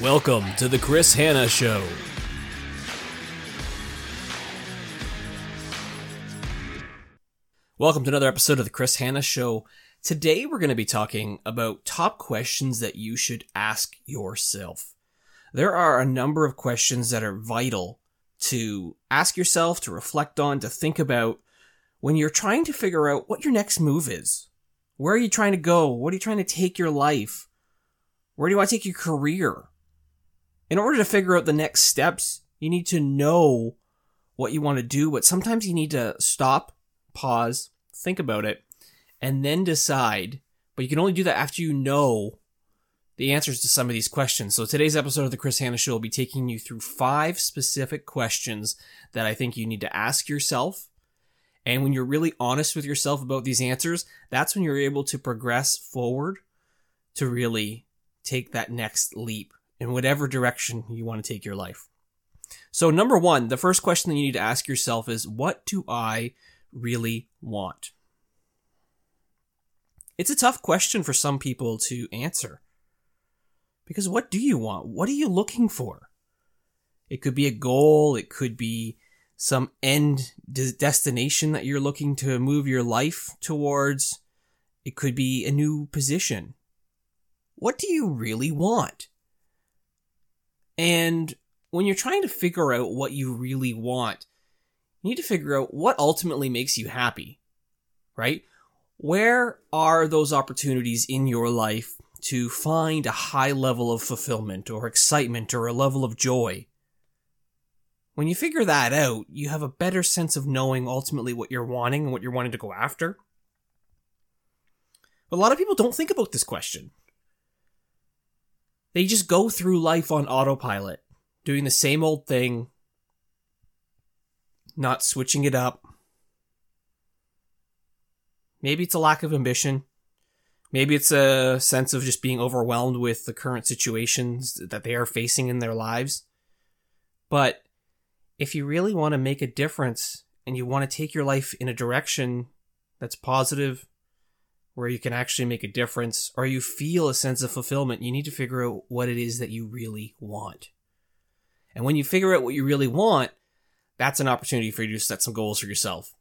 Welcome to the Chris Hanna Show. Welcome to another episode of the Chris Hanna Show. Today we're going to be talking about top questions that you should ask yourself. There are a number of questions that are vital to ask yourself, to reflect on, to think about when you're trying to figure out what your next move is. Where are you trying to go? What are you trying to take your life? Where do you want to take your career? In order to figure out the next steps, you need to know what you want to do, but sometimes you need to stop, pause, think about it, and then decide. But you can only do that after you know the answers to some of these questions. So today's episode of the Chris Hanna Show will be taking you through five specific questions that I think you need to ask yourself. And when you're really honest with yourself about these answers, that's when you're able to progress forward to really take that next leap in whatever direction you want to take your life. So number one, the first question that you need to ask yourself is, what do I really want? It's a tough question for some people to answer because what do you want? What are you looking for? It could be a goal, it could be some end destination that you're looking to move your life towards. It could be a new position. What do you really want? And when you're trying to figure out what you really want, you need to figure out what ultimately makes you happy, right? Where are those opportunities in your life to find a high level of fulfillment or excitement or a level of joy. When you figure that out, you have a better sense of knowing ultimately what you're wanting and what you're wanting to go after. But a lot of people don't think about this question. They just go through life on autopilot, doing the same old thing, not switching it up. Maybe it's a lack of ambition. Maybe it's a sense of just being overwhelmed with the current situations that they are facing in their lives. But if you really want to make a difference and you want to take your life in a direction that's positive, where you can actually make a difference, or you feel a sense of fulfillment, you need to figure out what it is that you really want. And when you figure out what you really want, that's an opportunity for you to set some goals for yourself.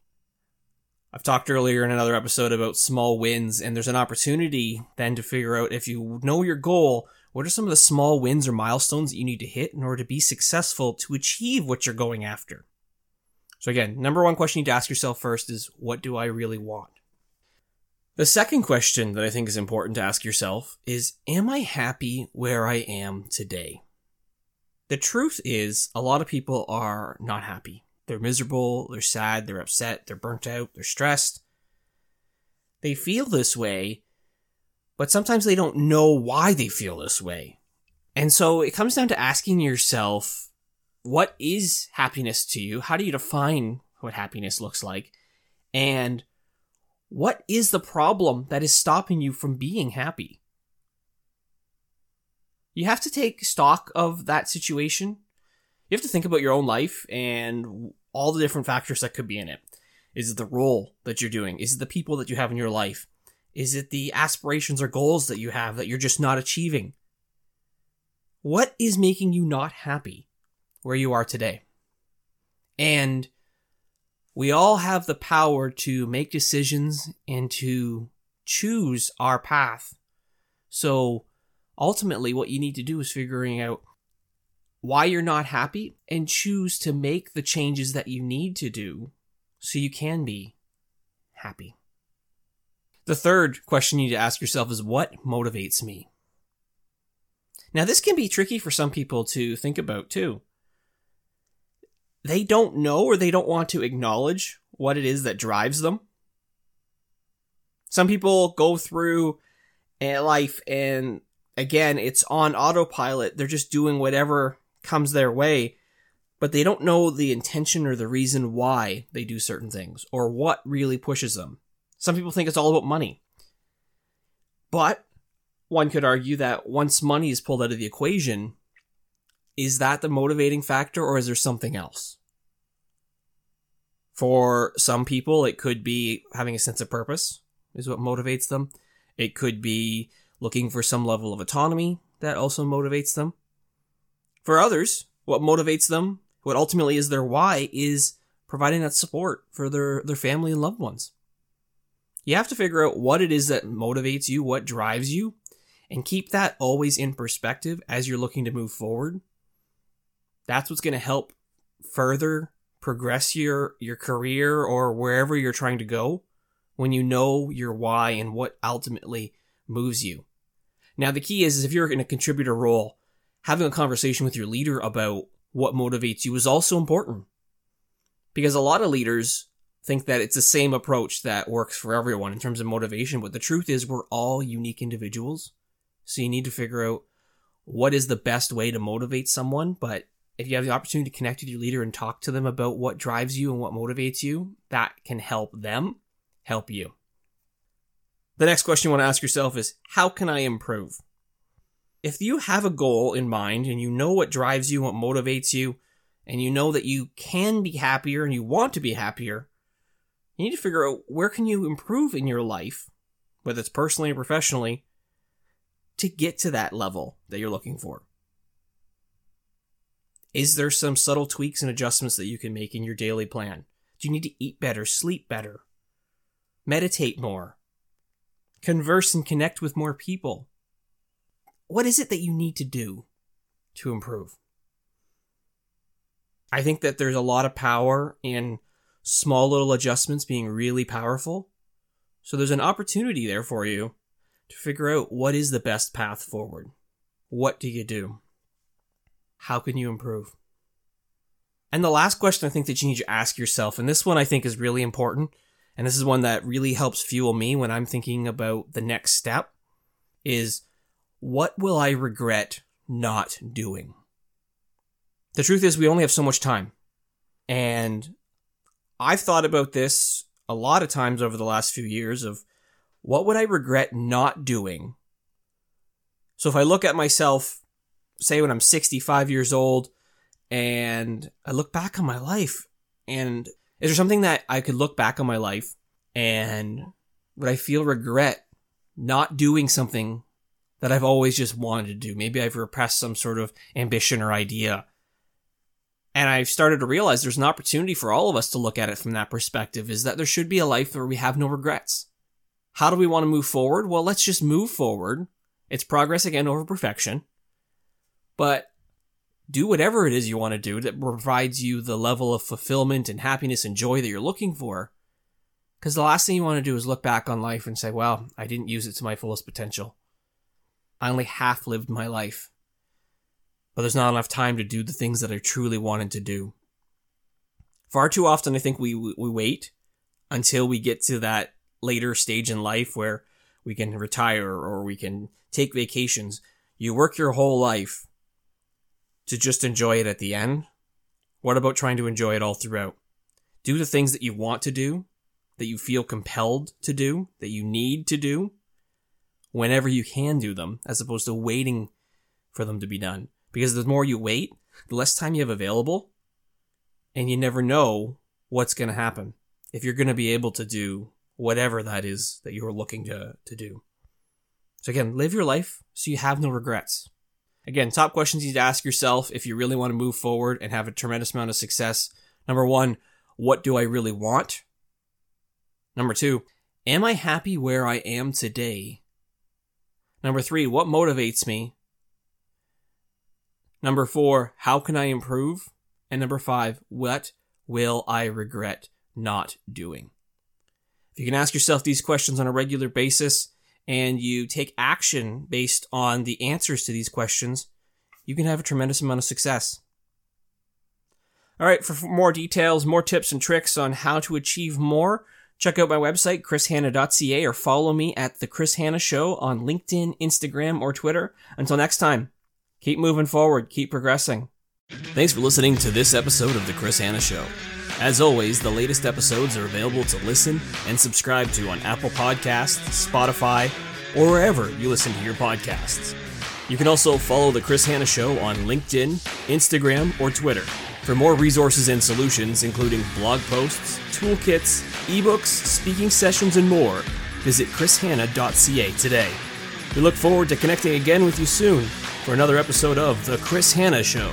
I've talked earlier in another episode about small wins, and there's an opportunity then to figure out if you know your goal, what are some of the small wins or milestones that you need to hit in order to be successful to achieve what you're going after? So, again, number one question you need to ask yourself first is what do I really want? The second question that I think is important to ask yourself is Am I happy where I am today? The truth is, a lot of people are not happy. They're miserable, they're sad, they're upset, they're burnt out, they're stressed. They feel this way, but sometimes they don't know why they feel this way. And so it comes down to asking yourself, what is happiness to you? How do you define what happiness looks like? And what is the problem that is stopping you from being happy? You have to take stock of that situation you have to think about your own life and all the different factors that could be in it. Is it the role that you're doing? Is it the people that you have in your life? Is it the aspirations or goals that you have that you're just not achieving? What is making you not happy where you are today? And we all have the power to make decisions and to choose our path. So ultimately, what you need to do is figuring out why you're not happy and choose to make the changes that you need to do so you can be happy. The third question you need to ask yourself is what motivates me? Now, this can be tricky for some people to think about too. They don't know or they don't want to acknowledge what it is that drives them. Some people go through eh, life and again, it's on autopilot. They're just doing whatever comes their way, but they don't know the intention or the reason why they do certain things or what really pushes them. Some people think it's all about money. But one could argue that once money is pulled out of the equation, is that the motivating factor or is there something else? For some people, it could be having a sense of purpose is what motivates them. It could be looking for some level of autonomy that also motivates them. For others, what motivates them, what ultimately is their why, is providing that support for their, their family and loved ones. You have to figure out what it is that motivates you, what drives you, and keep that always in perspective as you're looking to move forward. That's what's going to help further progress your, your career or wherever you're trying to go when you know your why and what ultimately moves you. Now, the key is, is if you're in a contributor role, having a conversation with your leader about what motivates you is also important. Because a lot of leaders think that it's the same approach that works for everyone in terms of motivation, but the truth is we're all unique individuals. So you need to figure out what is the best way to motivate someone, but if you have the opportunity to connect with your leader and talk to them about what drives you and what motivates you, that can help them help you. The next question you want to ask yourself is how can I improve? If you have a goal in mind and you know what drives you, what motivates you, and you know that you can be happier and you want to be happier, you need to figure out where can you improve in your life, whether it's personally or professionally, to get to that level that you're looking for. Is there some subtle tweaks and adjustments that you can make in your daily plan? Do you need to eat better, sleep better, meditate more, converse and connect with more people? What is it that you need to do to improve? I think that there's a lot of power in small little adjustments being really powerful. So there's an opportunity there for you to figure out what is the best path forward. What do you do? How can you improve? And the last question I think that you need to ask yourself, and this one I think is really important, and this is one that really helps fuel me when I'm thinking about the next step, is what will I regret not doing? The truth is, we only have so much time. And I've thought about this a lot of times over the last few years of what would I regret not doing? So if I look at myself say when I'm 65 years old and I look back on my life and is there something that I could look back on my life and would I feel regret not doing something that I've always just wanted to do? Maybe I've repressed some sort of ambition or idea. And I've started to realize there's an opportunity for all of us to look at it from that perspective is that there should be a life where we have no regrets. How do we want to move forward? Well, let's just move forward. It's progress again over perfection. But do whatever it is you want to do that provides you the level of fulfillment and happiness and joy that you're looking for. Because the last thing you want to do is look back on life and say, well, I didn't use it to my fullest potential. I only half lived my life. But there's not enough time to do the things that I truly wanted to do. Far too often, I think we, we wait until we get to that later stage in life where we can retire or we can take vacations. You work your whole life to just enjoy it at the end? What about trying to enjoy it all throughout? Do the things that you want to do, that you feel compelled to do, that you need to do, whenever you can do them, as opposed to waiting for them to be done. Because the more you wait, the less time you have available, and you never know what's going to happen if you're going to be able to do whatever that is that you're looking to, to do. So again, live your life so you have no regrets. Again, top questions you need to ask yourself if you really want to move forward and have a tremendous amount of success. Number one, what do I really want? Number two, am I happy where I am today? Number three, what motivates me? Number four, how can I improve? And number five, what will I regret not doing? If you can ask yourself these questions on a regular basis, and you take action based on the answers to these questions, you can have a tremendous amount of success. All right, for more details, more tips and tricks on how to achieve more, check out my website, chrishanna.ca, or follow me at The Chris Hanna Show on LinkedIn, Instagram, or Twitter. Until next time, keep moving forward, keep progressing. Thanks for listening to this episode of The Chris Hanna Show. As always, the latest episodes are available to listen and subscribe to on Apple Podcasts, Spotify, or wherever you listen to your podcasts. You can also follow The Chris Hanna Show on LinkedIn, Instagram, or Twitter. For more resources and solutions, including blog posts, toolkits, ebooks, speaking sessions, and more, visit chrishanna.ca today. We look forward to connecting again with you soon for another episode of The Chris Hanna Show.